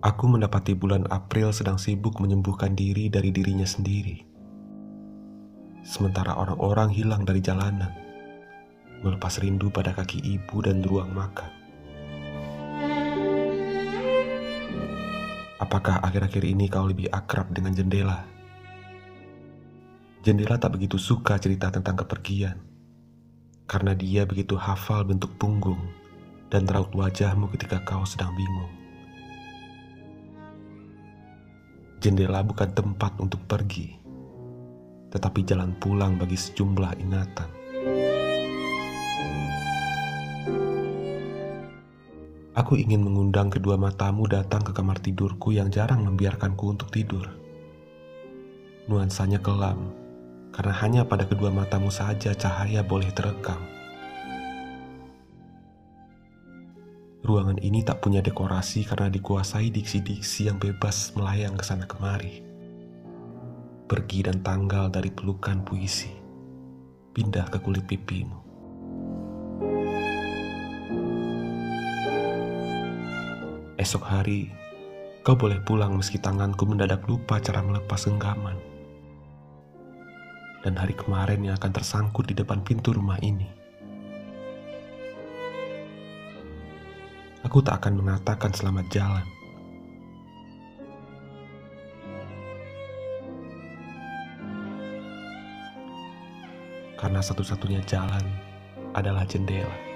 Aku mendapati bulan April sedang sibuk menyembuhkan diri dari dirinya sendiri. Sementara orang-orang hilang dari jalanan, melepas rindu pada kaki ibu dan ruang makan. Apakah akhir-akhir ini kau lebih akrab dengan jendela? Jendela tak begitu suka cerita tentang kepergian, karena dia begitu hafal bentuk punggung dan raut wajahmu ketika kau sedang bingung. Jendela bukan tempat untuk pergi, tetapi jalan pulang bagi sejumlah ingatan. Aku ingin mengundang kedua matamu datang ke kamar tidurku yang jarang membiarkanku untuk tidur. Nuansanya kelam, karena hanya pada kedua matamu saja cahaya boleh terekam. Ruangan ini tak punya dekorasi karena dikuasai diksi-diksi yang bebas melayang ke sana kemari. Pergi dan tanggal dari pelukan puisi, pindah ke kulit pipimu. Esok hari, kau boleh pulang meski tanganku mendadak lupa cara melepas genggaman. Dan hari kemarin yang akan tersangkut di depan pintu rumah ini aku tak akan mengatakan selamat jalan. Karena satu-satunya jalan adalah jendela.